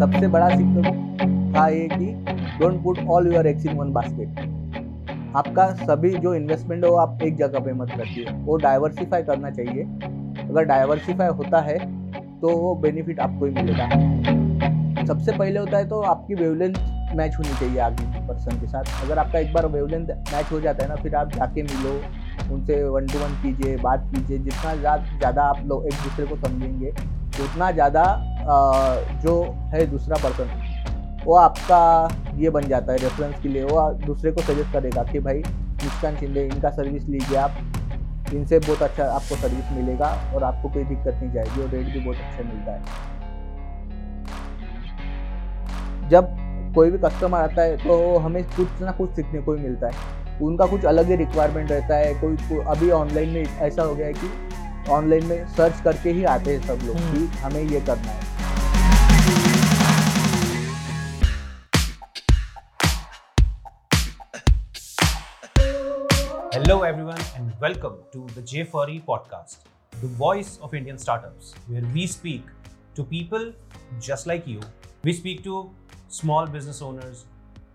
सबसे बड़ा सीख था ये कि don't put all your eggs in one basket आपका सभी जो इन्वेस्टमेंट है वो आप एक जगह पे मत रखिए। वो डाइवर्सिफाई करना चाहिए। अगर डाइवर्सिफाई होता है तो वो बेनिफिट आपको ही मिलेगा। सबसे पहले होता है तो आपकी वेवलेंथ मैच होनी चाहिए आगे पर्सन के साथ। अगर आपका एक बार वेवलेंथ मैच हो जाता है ना, फिर आप जाके मिलो, उनसे वन टू वन कीजिए, बात कीजिए। जितना ज़्यादा आप लोग एक दूसरे को समझेंगे, उतना ज़्यादा जो है दूसरा पर्सन वो आपका ये बन जाता है रेफरेंस के लिए। वो दूसरे को सजेस्ट करेगा कि भाई मुस्कान शिंदे इनका सर्विस लीजिए आप। इनसे बहुत अच्छा आपको सर्विस मिलेगा और आपको कोई दिक्कत नहीं जाएगी और रेट भी बहुत अच्छा मिलता है। जब कोई भी कस्टमर आता है तो हमें कुछ ना कुछ सीखने को ही मिलता है। उनका कुछ अलग ही रिक्वायरमेंट रहता है। कोई, अभी ऑनलाइन में ऐसा हो गया है कि ऑनलाइन में सर्च करके ही आते हैं सब लोग कि हम्म। हमें ये करना है Hello, everyone, and welcome to the J4E podcast, the voice of Indian startups, where we speak to people just like you. We speak to small business owners,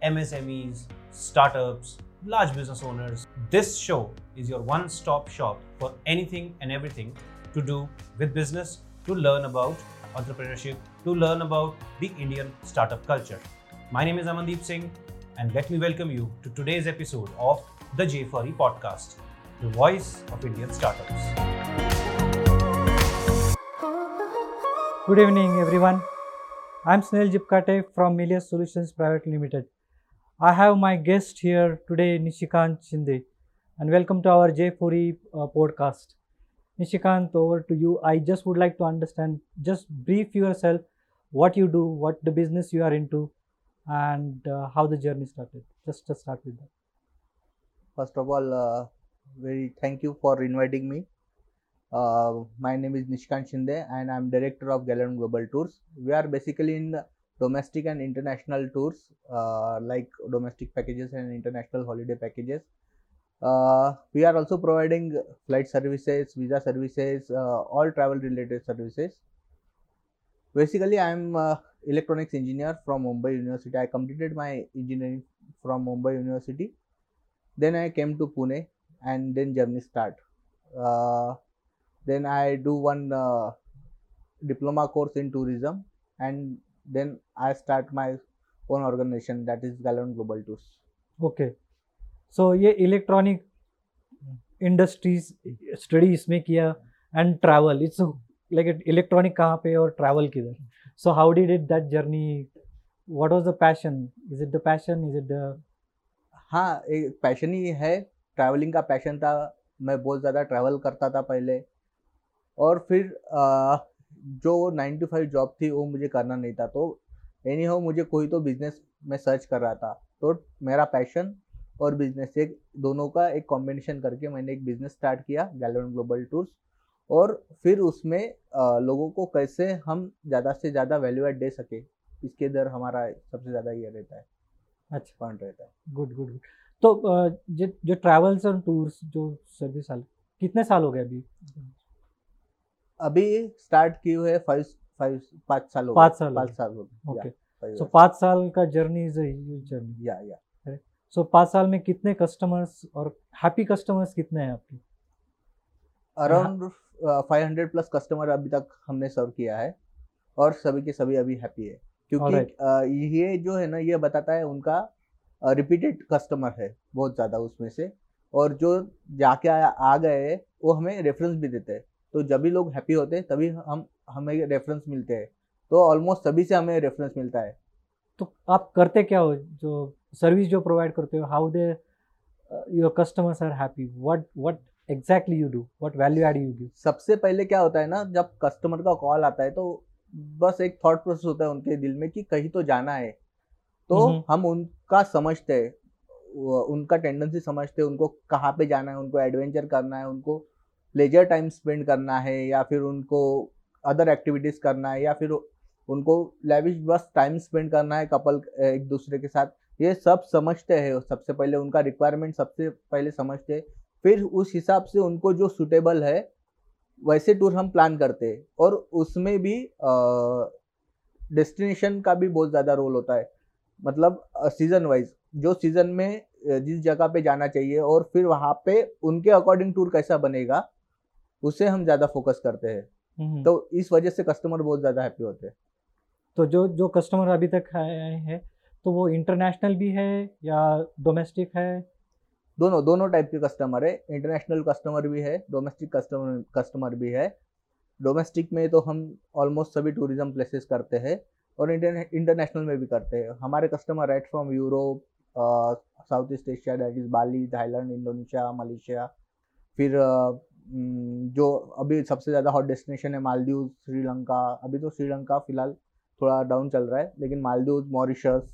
MSMEs, startups, large business owners. This show is your one stop shop for anything and everything to do with business, to learn about entrepreneurship, to learn about the Indian startup culture. My name is Amandeep Singh, and let me welcome you to today's episode of the J4E podcast, the voice of Indian startups. Good evening, everyone. I'm Snell Jipkate from Melius Solutions Private Limited. I have my guest here today, Nishikant Shinde, and welcome to our J4E uh, podcast. Nishikant, over to you. I just would like to understand, just brief yourself, what you do, what the business you are into, and uh, how the journey started. Just to start with that. First of all, uh, very thank you for inviting me. Uh, my name is Nishikant Shinde and I'm director of Galant Global Tours. We are basically in domestic and international tours uh, like domestic packages and international holiday packages. Uh, we are also providing flight services, visa services, uh, all travel related services. Basically, I am electronics engineer from Mumbai University. I completed my engineering from Mumbai University. Then I came to Pune and then journey start. Uh, then I do one uh, diploma course in tourism and then I start my own organization that is Galant Global Tours. Okay. So ये electronic industries study इसमें किया and travel it's like electronic कहाँ पे और travel किधर? So how did it that journey what was the passion is it the passion is it the हाँ एक passion ही है. ट्रैवलिंग का पैशन था. मैं बहुत ज़्यादा ट्रैवल करता था पहले. और फिर जो नाइन टू फाइव जॉब थी वो मुझे करना नहीं था। तो एनी हाउ मुझे कोई तो बिज़नेस में सर्च कर रहा था। तो मेरा पैशन और बिज़नेस एक दोनों का एक कॉम्बिनेशन करके मैंने एक बिज़नेस स्टार्ट किया गैलोन ग्लोबल टूर्स और फिर उसमें लोगों को कैसे हम ज़्यादा से ज़्यादा वैल्यू एड दे सके इसके दर हमारा सबसे ज़्यादा ये रहता है। अच्छा। पॉइंट रहता है। गुड गुड गुड तो जो जो ट्रैवल्स और टूर्स जो सर्विस साल कितने साल हो गए अभी? अभी स्टार्ट की हुए फाइव फाइव पाँच साल पाँच साल पाँच साल हो ओके सो पाँच साल का जर्नी इज़ जर्नी या या सो पाँच साल में कितने कस्टमर्स और हैप्पी कस्टमर्स कितने हैं आपके? Around five hundred plus customer अभी तक हमने सर्व किया है और सभी के सभी अभी हैप्पी है। क्योंकि uh, ये जो है ना ये बताता है उनका रिपीटेड uh, कस्टमर है बहुत ज़्यादा उसमें से और जो जाके आ, आ गए वो हमें रेफरेंस भी देते हैं। तो जब भी लोग हैप्पी होते हैं तभी हम हमें रेफरेंस मिलते हैं। तो ऑलमोस्ट सभी से हमें रेफरेंस मिलता है। तो आप करते क्या हो? जो सर्विस जो प्रोवाइड करते हो how they your customers are happy what what exactly you do what value add you give सबसे पहले क्या होता है ना जब कस्टमर का कॉल आता है तो बस एक थॉट प्रोसेस होता है उनके दिल में कि कहीं तो जाना है। तो हम उनका समझते हैं उनका टेंडेंसी समझते हैं उनको कहाँ पे जाना है उनको एडवेंचर करना है उनको लेजर टाइम स्पेंड करना है या फिर उनको अदर एक्टिविटीज़ करना है या फिर उनको लेविश बस टाइम स्पेंड करना है कपल एक दूसरे के साथ, ये सब समझते हैं। सबसे पहले उनका रिक्वायरमेंट सबसे पहले समझते हैं। फिर उस हिसाब से उनको जो सुटेबल है, वैसे टूर हम प्लान करते हैं। और उसमें भी डेस्टिनेशन का भी बहुत ज़्यादा रोल होता है। मतलब सीज़न वाइज जो सीज़न में, जिस जगह पे जाना चाहिए और फिर वहाँ पे उनके अकॉर्डिंग टूर कैसा बनेगा उससे हम ज़्यादा फोकस करते हैं। हम्म, तो इस वजह से कस्टमर बहुत ज़्यादा हैप्पी होते हैं। तो जो जो कस्टमर अभी तक आए हैं तो वो इंटरनेशनल भी है या डोमेस्टिक है? दोनों दोनों टाइप के कस्टमर है। इंटरनेशनल कस्टमर भी है डोमेस्टिक कस्टमर कस्टमर भी है। डोमेस्टिक में तो हम ऑलमोस्ट सभी टूरिज़्म प्लेसेस करते हैं और इंटरनेशनल में भी करते हैं। हमारे customer right from Europe South East Asia that is Bali Thailand Indonesia Malaysia फिर जो अभी सबसे ज़्यादा हॉट डेस्टिनेशन है मालदीव श्रीलंका। अभी तो श्रीलंका फ़िलहाल थोड़ा डाउन चल रहा है लेकिन मालदीव मॉरिशस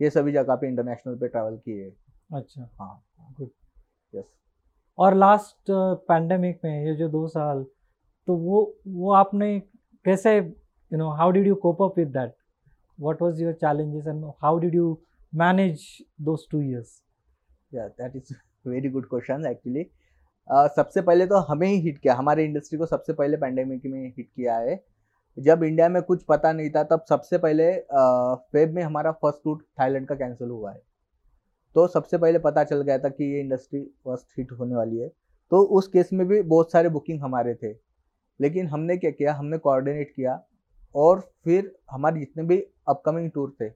ये सभी जगह पे इंटरनेशनल पे ट्रैवल किए अच्छा। हाँ। गुड यस और लास्ट पैंडमिक में ये जो दो साल तो वो वो आपने कैसे you know how did you cope up with that what was your challenges and how did you manage those two years yeah that is very good question सबसे पहले तो हमें ही हिट किया, हमारे इंडस्ट्री को सबसे पहले पैंडेमिक में हिट किया है। जब इंडिया में कुछ पता नहीं था, तब सबसे पहले फेब में हमारा फ़र्स्ट टूर थाईलैंड का कैंसिल हुआ है। तो सबसे पहले पता चल गया था कि ये इंडस्ट्री फ़र्स्ट हिट होने वाली है। तो उस केस में भी बहुत सारे बुकिंग हमारे थे। लेकिन हमने क्या किया, हमने कोऑर्डिनेट किया और फिर हमारे जितने भी अपकमिंग टूर थे,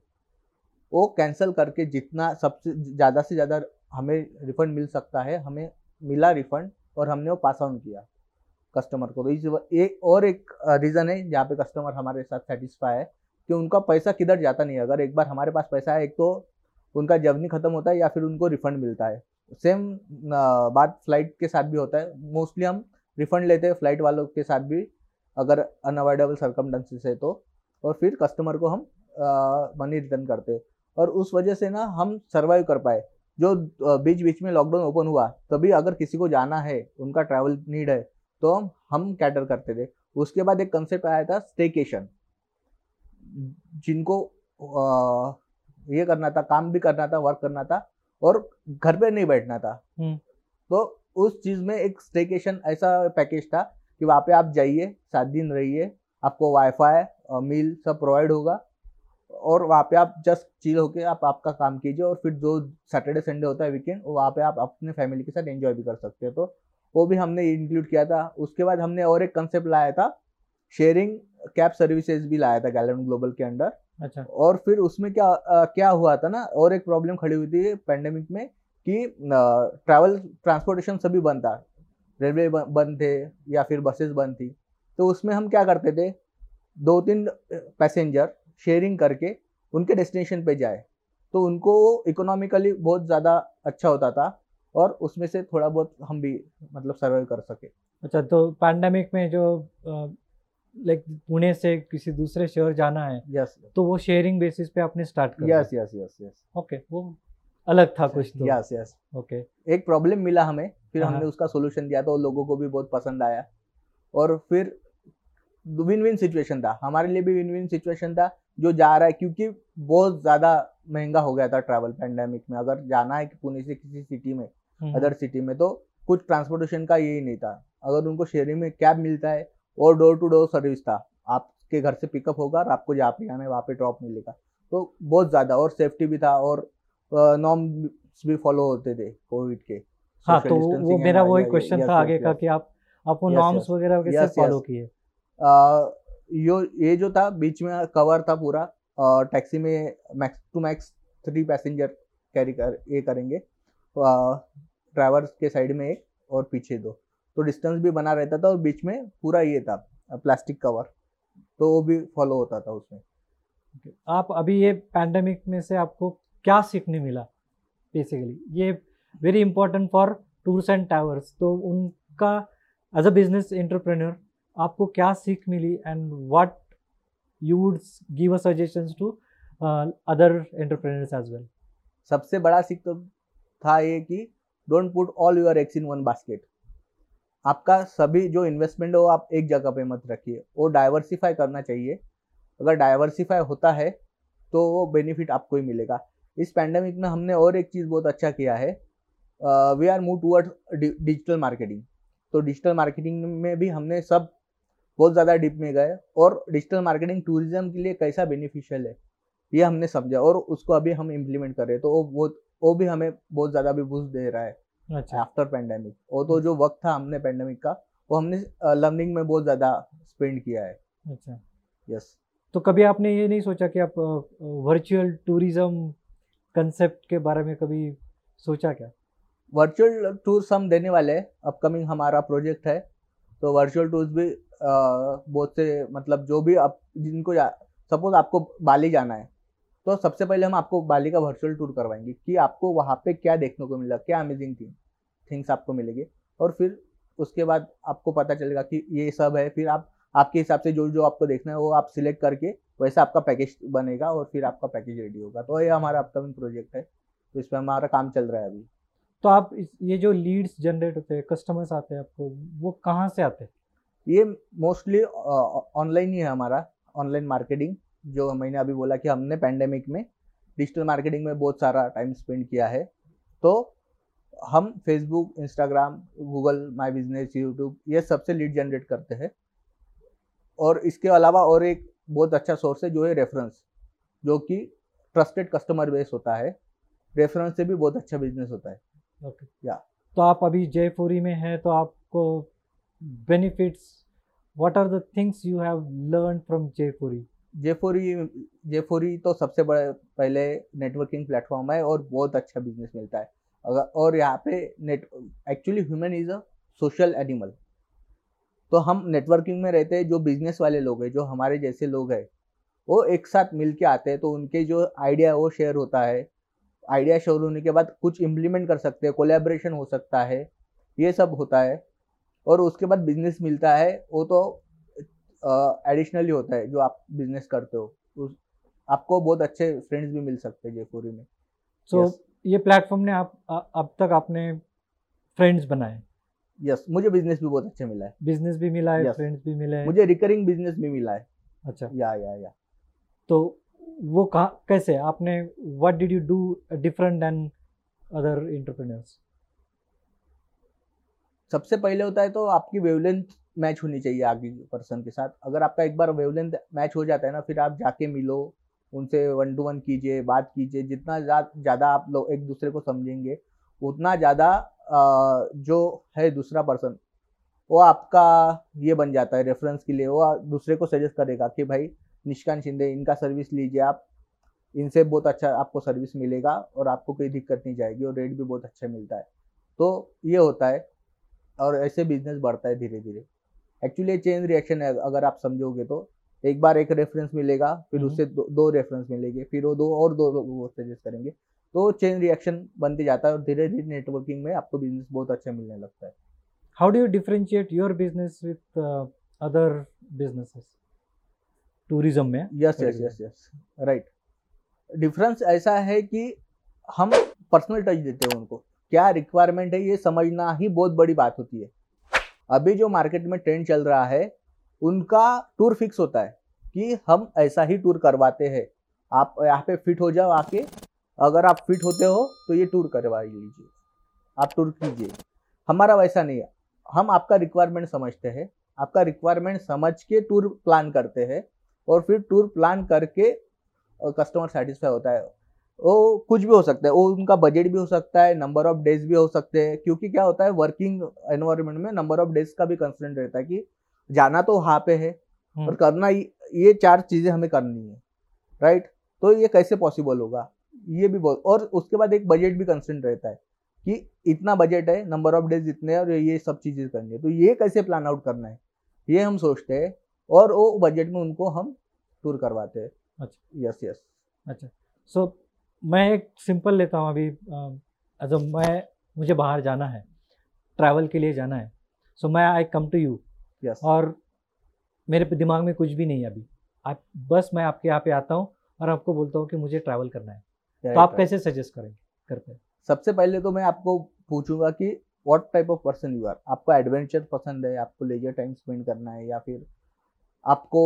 वो कैंसिल करके जितना सबसे ज़्यादा से ज़्यादा हमें रिफंड मिल सकता है, हमें मिला रिफंड और हमने वो पास ऑन किया कस्टमर को। तो इस एक और एक रीज़न है जहाँ पे कस्टमर हमारे साथ सेटिस्फाई है कि उनका पैसा किधर जाता नहीं है। अगर एक बार हमारे पास पैसा है, एक तो उनका जर्नी खत्म होता है या फिर उनको रिफंड मिलता है। सेम बात फ़्लाइट के साथ भी होता है। मोस्टली हम रिफंड लेते हैं फ़्लाइट वालों के साथ भी, अगर अनअवॉइडेबल सरकमडेंसेस है तो। और फिर कस्टमर को हम मनी रिटर्न करते और उस वजह से ना हम सर्वाइव कर पाए। जो बीच बीच में लॉकडाउन ओपन हुआ तभी अगर किसी को जाना है उनका ट्रैवल नीड है तो हम हम कैटर करते थे। उसके बाद एक कंसेप्ट आया था स्टेकेशन जिनको अ, ये करना था काम भी करना था वर्क करना था और घर पे नहीं बैठना था। हम्म। तो उस चीज़ में एक स्टेकेशन ऐसा पैकेज था कि वहाँ पे आप जाइए सात दिन रहिए आपको वाईफाई मील सब प्रोवाइड होगा और वहाँ पे आप जस्ट चिल होके आप आपका काम कीजिए और फिर जो सैटरडे संडे होता है वीकेंड वहाँ पे आप अपने फैमिली के साथ एंजॉय भी कर सकते हो। तो वो भी हमने इंक्लूड किया था। उसके बाद हमने और एक कंसेप्ट लाया था शेयरिंग कैब सर्विसेज़ भी लाया था गैलन ग्लोबल के अंडर अच्छा। और फिर उसमें क्या अ, क्या हुआ था ना और एक प्रॉब्लम खड़ी हुई थी पैंडेमिक में कि ट्रैवल ट्रांसपोर्टेशन सभी बंद था। रेलवे बंद थे या फिर बसेस बंद थी। तो उसमें हम क्या करते थे दो तीन पैसेंजर शेयरिंग करके उनके डेस्टिनेशन पे जाए। तो उनको इकोनॉमिकली बहुत ज़्यादा अच्छा होता था और उसमें से थोड़ा बहुत हम भी मतलब सर्वाइव कर सके। अच्छा तो पैंडेमिक में जो लाइक पुणे से किसी दूसरे शहर जाना है यस yes. तो वो शेयरिंग बेसिस पे आपने स्टार्ट कर yes yes yes yes okay वो अलग था कुछ तो। यस यस ओके एक प्रॉब्लम मिला हमें फिर हाँ। हमने उसका सोल्यूशन दिया तो लोगों को भी बहुत पसंद आया। और फिर विन विन सिचुएशन था। हमारे लिए भी विन विन सिचुएशन था। जो जा रहा है क्योंकि बहुत ज़्यादा महँगा हो गया था ट्रैवल पैंडेमिक में। अगर जाना है कि पुणे से किसी सिटी में अदर सिटी में तो कुछ ट्रांसपोर्टेशन का यही नहीं था। अगर उनको शेयरिंग में कैब मिलता है और डोर टू डोर सर्विस था आपके घर से पिकअप होगा और आपको जहाँ पे जाना है वहाँ पे ड्रॉप मिलेगा। तो बहुत ज़्यादा और सेफ्टी भी था और नॉर्म्स भी फॉलो होते थे कोविड के। हाँ तो वो मेरा वही क्वेश्चन था आगे का कि आप आप वो नॉर्म्स वगैरह कैसे फॉलो किए? यो, ये जो था, बीच में कवर था पूरा, और टैक्सी में max two max three passenger carry कर, ये करेंगे। ड्राइवर के साइड में एक और पीछे दो। तो डिस्टेंस भी बना रहता था और बीच में पूरा ये था प्लास्टिक कवर तो वो भी फॉलो होता था उसमें। आप अभी ये पैंडमिक में से आपको क्या सीखने मिला बेसिकली ये very important for tours and towers तो उनका एज अ बिज़नेस एंटरप्रेन्योर आपको क्या सीख मिली and what you would give a suggestions to other entrepreneurs as well सबसे बड़ा सीख तो था ये कि don't put all your eggs in one basket आपका सभी जो इन्वेस्टमेंट है वो आप एक जगह पे मत रखिए। वो डाइवर्सिफाई करना चाहिए। अगर डाइवर्सिफाई होता है तो वो बेनिफिट आपको ही मिलेगा। इस पैंडमिक में हमने और एक चीज़ बहुत अच्छा किया है। We are move toward digital marketing तो डिजिटल मार्केटिंग में भी हमने सब बहुत ज़्यादा डीप में गए और डिजिटल मार्केटिंग टूरिज़्म के लिए कैसा बेनिफिशियल है ये हमने समझा और उसको अभी हम इम्प्लीमेंट कर रहे हैं। तो वो बहुत वो भी हमें बहुत ज़्यादा भी बूस्ट दे रहा है अच्छा। आफ्टर पेंडेमिक वो तो जो वक्त था हमने पेंडेमिक का वो हमने लर्निंग में बहुत ज़्यादा स्पेंड किया है। अच्छा। यस तो कभी आपने ये नहीं सोचा कि आप वर्चुअल टूरिज़्म कंसेप्ट के बारे में कभी सोचा क्या? वर्चुअल टूर्स हम देने वाले हैं अपकमिंग हमारा प्रोजेक्ट है तो वर्चुअल टूर्स भी बहुत से मतलब जो भी आप, जिनको सपोज़ आपको बाली जाना है तो सबसे पहले हम आपको बाली का वर्चुअल टूर करवाएँगे कि आपको वहाँ पे क्या देखने को मिला, क्या अमेजिंग थिंग थिंग्स आपको मिलेंगे। और फिर उसके बाद आपको पता चलेगा कि ये सब है, फिर आप, आपके हिसाब से जो जो आपको देखना है, वो आप सिलेक्ट करके वैसा आपका पैकेज बनेगा और फिर आपका पैकेज रेडी होगा। तो ये हमारा अपकमिंग प्रोजेक्ट है तो इसमें हमारा काम चल रहा है अभी। तो आप ये जो लीड्स जनरेट होते हैं कस्टमर्स आते हैं आपको, वो कहाँ से आते हैं? ये मोस्टली ऑनलाइन ही है हमारा ऑनलाइन मार्केटिंग जो मैंने अभी बोला कि हमने पैंडेमिक में डिजिटल मार्केटिंग में बहुत सारा टाइम स्पेंड किया है तो हम Facebook Instagram Google My Business YouTube ये सबसे लीड जनरेट करते हैं और इसके अलावा और एक बहुत अच्छा सोर्स है जो है रेफरेंस जो कि ट्रस्टेड कस्टमर बेस होता है रेफरेंस से भी बहुत अच्छा बिज़नेस होता है ओके okay. या। तो आप अभी जयपुरी में हैं तो आपको benefits what are the things you have learn from Jaipuri जेफोरी जेफोरी तो सबसे बड़ा, पहले नेटवर्किंग प्लेटफॉर्म है और बहुत अच्छा बिज़नेस मिलता है। अगर, और यहाँ पे net actually human is a social animal तो हम नेटवर्किंग में रहते हैं, जो बिज़नेस वाले लोग हैं, जो हमारे जैसे लोग हैं, वो एक साथ मिल के आते हैं तो उनके जो आइडिया वो शेयर होता है। आइडिया शेयर होने के बाद कुछ इम्प्लीमेंट कर सकते हैं कोलेब्रेशन हो सकता है, ये सब होता है। और उसके बाद बिज़नेस मिलता है वो तो एडिशनली होता है जो आप बिज़नेस करते हो। उस आपको बहुत अच्छे फ्रेंड्स भी मिल सकते हैं जयपुरी में। So so, Yes. ये प्लेटफॉर्म ने आप अब तक आपने फ्रेंड्स बनाए? यस मुझे बिज़नेस भी बहुत अच्छा मिला है। बिज़नेस भी मिला है Yes. फ्रेंड्स भी मिले हैं। मुझे रिकरिंग बिज़नेस भी मिला है। अच्छा। या या या। तो वो कहाँ कैसे? आपने what did you do different than other entrepreneurs सबसे पहले होता है तो आपकी वेवलेंथ मैच होनी चाहिए आगे पर्सन के साथ। अगर आपका एक बार वेवलेंथ मैच हो जाता है ना, फिर आप जाके मिलो, उनसे वन टू वन कीजिए, बात कीजिए। जितना ज़्यादा आप लोग एक दूसरे को समझेंगे, उतना ज़्यादा जो है दूसरा पर्सन वो आपका ये बन जाता है रेफरेंस के लिए। वो दूसरे को सजेस्ट करेगा कि भाई, निष्कांत शिंदे, इनका सर्विस लीजिए आप। इनसे बहुत अच्छा आपको सर्विस मिलेगा और आपको कोई दिक्कत नहीं जाएगी और रेट भी बहुत अच्छा मिलता है। तो ये होता है। और ऐसे बिज़नेस बढ़ता है धीरे धीरे। एक्चुअली चेन रिएक्शन है अगर आप समझोगे तो। एक बार एक रेफरेंस मिलेगा फिर हम्म। उससे दो, दो रेफरेंस मिलेंगे फिर वो दो और दो लोगों को सजेस्ट करेंगे। तो चेन रिएक्शन बनते जाता है और धीरे धीरे नेटवर्किंग में आपको बिज़नेस बहुत अच्छा मिलने लगता है। How do you differentiate your business with other businesses tourism में? Yes yes yes yes right difference ऐसा है कि हम पर्सनल टच देते हैं उनको। क्या रिक्वायरमेंट है ये समझना ही बहुत बड़ी बात होती है। अभी जो मार्केट में ट्रेंड चल रहा है, उनका टूर फिक्स होता है कि हम ऐसा ही टूर करवाते हैं। आप यहाँ पे फिट हो जाओ आके। अगर आप फिट होते हो तो ये टूर करवा लीजिए। आप टूर कीजिए। हमारा वैसा नहीं है। हम आपका रिक्वायरमेंट समझते हैं। आपका रिक्वायरमेंट समझ के टूर प्लान करते हैं और फिर टूर प्लान करके कस्टमर सेटिस्फाई होता है। वो कुछ भी हो सकता है वो उनका बजट भी हो सकता है नंबर ऑफ़ डेज़ भी हो सकते हैं क्योंकि क्या होता है वर्किंग एनवायरनमेंट में नंबर ऑफ़ डेज़ का भी कंसर्न रहता है कि जाना तो वहाँ पे है हम्म। और करना ये चार चीज़ें हमें करनी है राइट तो ये कैसे पॉसिबल होगा? ये भी बहुत और उसके बाद एक बजट भी कंसर्न रहता है कि इतना बजट है नंबर ऑफ़ डेज़ इतने और ये सब चीज़ें करनी है। तो ये कैसे प्लान आउट करना है? ये हम सोचते हैं और वो बजट में उनको हम टूर करवाते हैं। अच्छा। यस यस अच्छा। सो मैं एक सिंपल लेता हूँ अभी एज मैं मुझे बाहर जाना है ट्रैवल के लिए जाना है। सो मैं I come to you yes और मेरे दिमाग में कुछ भी नहीं है अभी। आप बस मैं आपके यहाँ पे आता हूँ और आपको बोलता हूँ कि मुझे ट्रैवल करना है। तो आप कैसे सजेस्ट करेंगे करते हैं? सबसे पहले तो मैं आपको पूछूँगा कि what type of person you are आपको एडवेंचर पसंद है आपको लेजर टाइम स्पेंड करना है या फिर आपको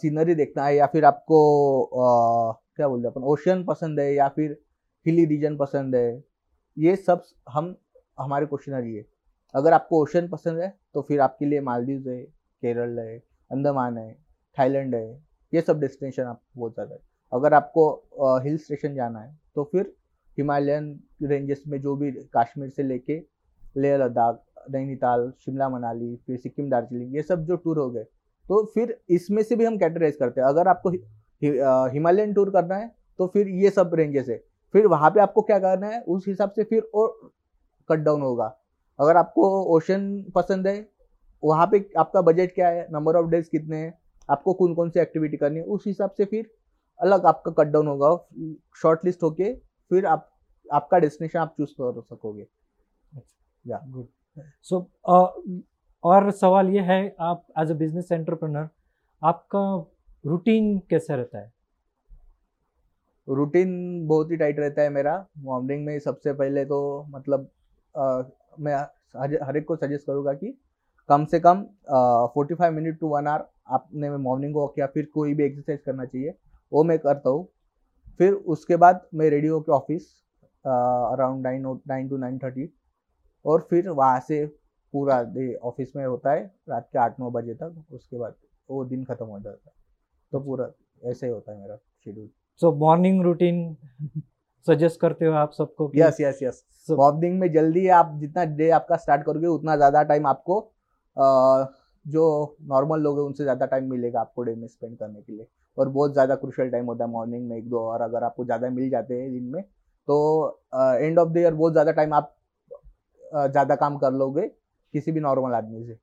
सीनरी देखना है या फिर आपको क्या बोलते हैं अपन? ओशन पसंद है या फिर हिली रीजन पसंद है? ये सब हम हमारे क्वेश्चनर ये। अगर आपको ओशन पसंद है तो फिर आपके लिए मालदीव है केरल है अंडमान है थाईलैंड है ये सब डेस्टिनेशन आप बहुत ज़्यादा है। अगर आपको आ, हिल स्टेशन जाना है तो फिर हिमालयन रेंजेस में जो भी कश्मीर से लेके लेह लद्दाख नैनीताल शिमला मनाली फिर सिक्किम दार्जिलिंग ये सब जो टूर हो गए तो फिर इसमें से भी हम कैटेगराइज करते हैं। अगर आपको हिमालयन टूर करना है तो फिर ये सब रेंजेस है। फिर वहाँ पे आपको क्या करना है उस हिसाब से फिर और कट डाउन होगा। अगर आपको ओशन पसंद है वहाँ पे आपका बजट क्या है नंबर ऑफ़ डेज़ कितने हैं आपको कौन कौन सी एक्टिविटी करनी है उस हिसाब से फिर अलग आपका कट डाउन होगा। शॉर्ट लिस्ट होके फिर आप आपका डेस्टिनेशन आप चूज़ कर सकोगे। या गुड सो और सवाल ये है आप एज अ बिज़नेस एंटरप्रेनर आपका रूटीन कैसा रहता है? रूटीन बहुत ही टाइट रहता है मेरा। मॉर्निंग में सबसे पहले तो मतलब आ, मैं हर एक को सजेस्ट करूँगा कि कम से कम forty five minute to one hour आपने मॉर्निंग वॉक या फिर कोई भी एक्सरसाइज करना चाहिए वो मैं करता हूँ। फिर उसके बाद मैं रेडी होकर office around nine nine to nine thirty और फिर वहाँ से पूरा डे ऑफ़िस में होता है रात के आठ नौ बजे तक उसके बाद वो दिन खत्म हो जाता है। तो पूरा ऐसे ही होता है मेरा schedule so morning routine suggest करते हो आप सबको यस यस यस मॉर्निंग में जल्दी आप जितना डे आपका स्टार्ट करोगे उतना ज़्यादा टाइम आपको आ, जो नॉर्मल लोग हैं उनसे ज़्यादा टाइम मिलेगा आपको डे में स्पेंड करने के लिए. और बहुत ज़्यादा क्रुशियल टाइम होता है मॉर्निंग में एक दो और अगर आपको ज़्यादा मिल जाते हैं दिन में तो एंड ऑफ़ द ईयर बहुत ज़्यादा टाइम आप ज़्यादा काम कर लोगे किसी भी नॉर्मल आदमी से.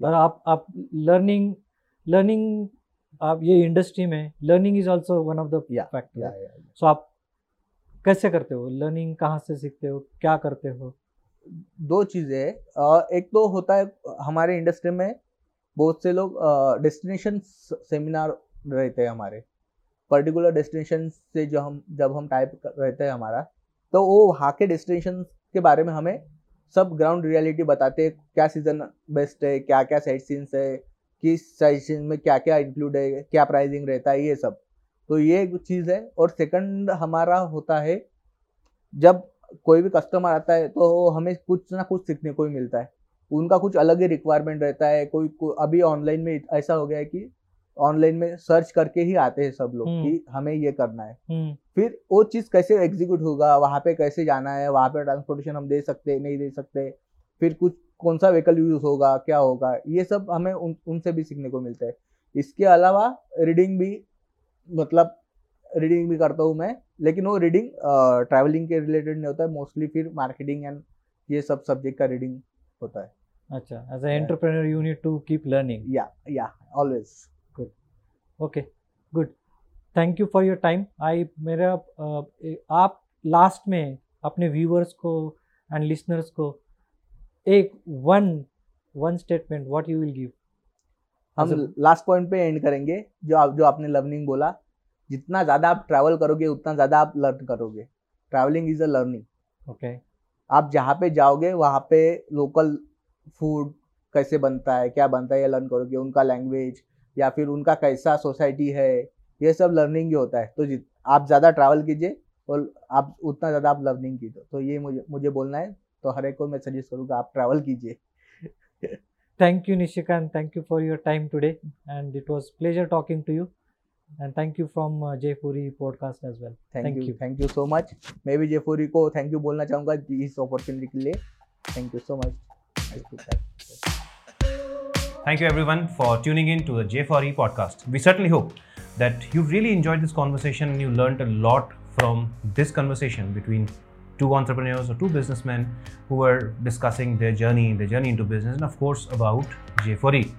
और आप आप लर्निंग लर्निंग आप ये इंडस्ट्री में learning is also one of the factor so आप कैसे करते हो? लर्निंग कहाँ से सीखते हो? क्या करते हो? दो चीज़ें एक तो होता है हमारे इंडस्ट्री में बहुत से लोग डेस्टिनेशन सेमिनार रहते हैं हमारे। पर्टिकुलर डेस्टिनेशन से जो हम जब हम टाइप रहते हैं हमारा तो वो वहाँ के डेस्टिनेशन के बारे में हमें सब ग्राउंड रियलिटी बताते हैं क्या सीज़न बेस्ट है क्या क्या साइट सीन्स है किस सीन में क्या क्या इंक्लूड है क्या प्राइसिंग रहता है ये सब। तो ये एक चीज़ है और सेकंड हमारा होता है जब कोई भी कस्टमर आता है तो हमें कुछ ना कुछ सीखने को ही मिलता है। उनका कुछ अलग ही रिक्वायरमेंट रहता है कोई को, अभी ऑनलाइन में ऐसा हो गया है कि ऑनलाइन में सर्च करके ही आते हैं सब लोग कि हमें ये करना है। फिर वो चीज़ कैसे एग्जीक्यूट होगा वहाँ पे कैसे जाना है वहाँ पे ट्रांसपोर्टेशन हम दे सकते नहीं दे सकते फिर कुछ कौन सा व्हीकल यूज़ होगा क्या होगा ये सब हमें उन उनसे भी सीखने को मिलता है। इसके अलावा रीडिंग भी मतलब रीडिंग भी करता हूँ मैं लेकिन वो रीडिंग ट्रैवलिंग के रिलेटेड नहीं होता है मोस्टली फिर मार्केटिंग एंड ये सब सब्जेक्ट का रीडिंग होता है। अच्छा as entrepreneur you need to keep learning yeah yeah always good okay good thank you for your time I मेरा आप लास्ट में अपने व्यूअर्स को एंड लिसनर्स को एक one one statement what you will give हम लास्ट पॉइंट पे end करेंगे जो आप जो आपने लर्निंग बोला जितना ज़्यादा आप ट्रैवल करोगे उतना ज़्यादा आप लर्न करोगे। Travelling is a learning okay आप जहाँ पे जाओगे वहाँ पे लोकल फ़ूड कैसे बनता है क्या बनता है ये लर्न करोगे। उनका लैंग्वेज या फिर उनका कैसा सोसाइटी है ये सब लर्निंग ही होता है। तो आप ज़्यादा ट्रैवल कीजिए और आप उतना ज़्यादा आप लर्निंग कीजिए। तो ये मुझे मुझे बोलना है तो हर एक को मैं सजेस्ट करूँगा आप ट्रैवल कीजिए thank you Nishikant thank you for your time today and it was pleasure talking to you and thank you from Jaipuri podcast as well thank you thank you so much मैं भी जयपुरी को thank you बोलना चाहूँगा इस opportunity के लिए thank you so much Thank you everyone for tuning in to the J4E podcast. We certainly hope that you really enjoyed this conversation and you learned a lot from this conversation between two entrepreneurs or two businessmen who were discussing their journey, their journey into business, and of course about J4E.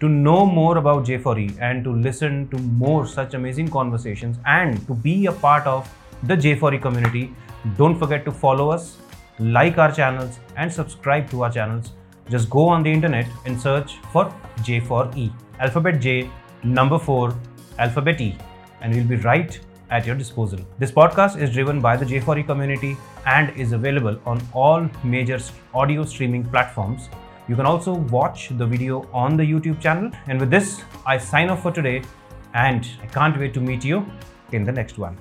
To know more about J4E and to listen to more such amazing conversations and to be a part of the J4E community, don't forget to follow us, like our channels, and subscribe to our channels. Just go on the internet and search for J4E, alphabet J, number 4, alphabet E, and we'll be right at your disposal. This podcast is driven by the J4E community and is available on all major audio streaming platforms. You can also watch the video on the YouTube channel. And with this, I sign off for today and I can't wait to meet you in the next one.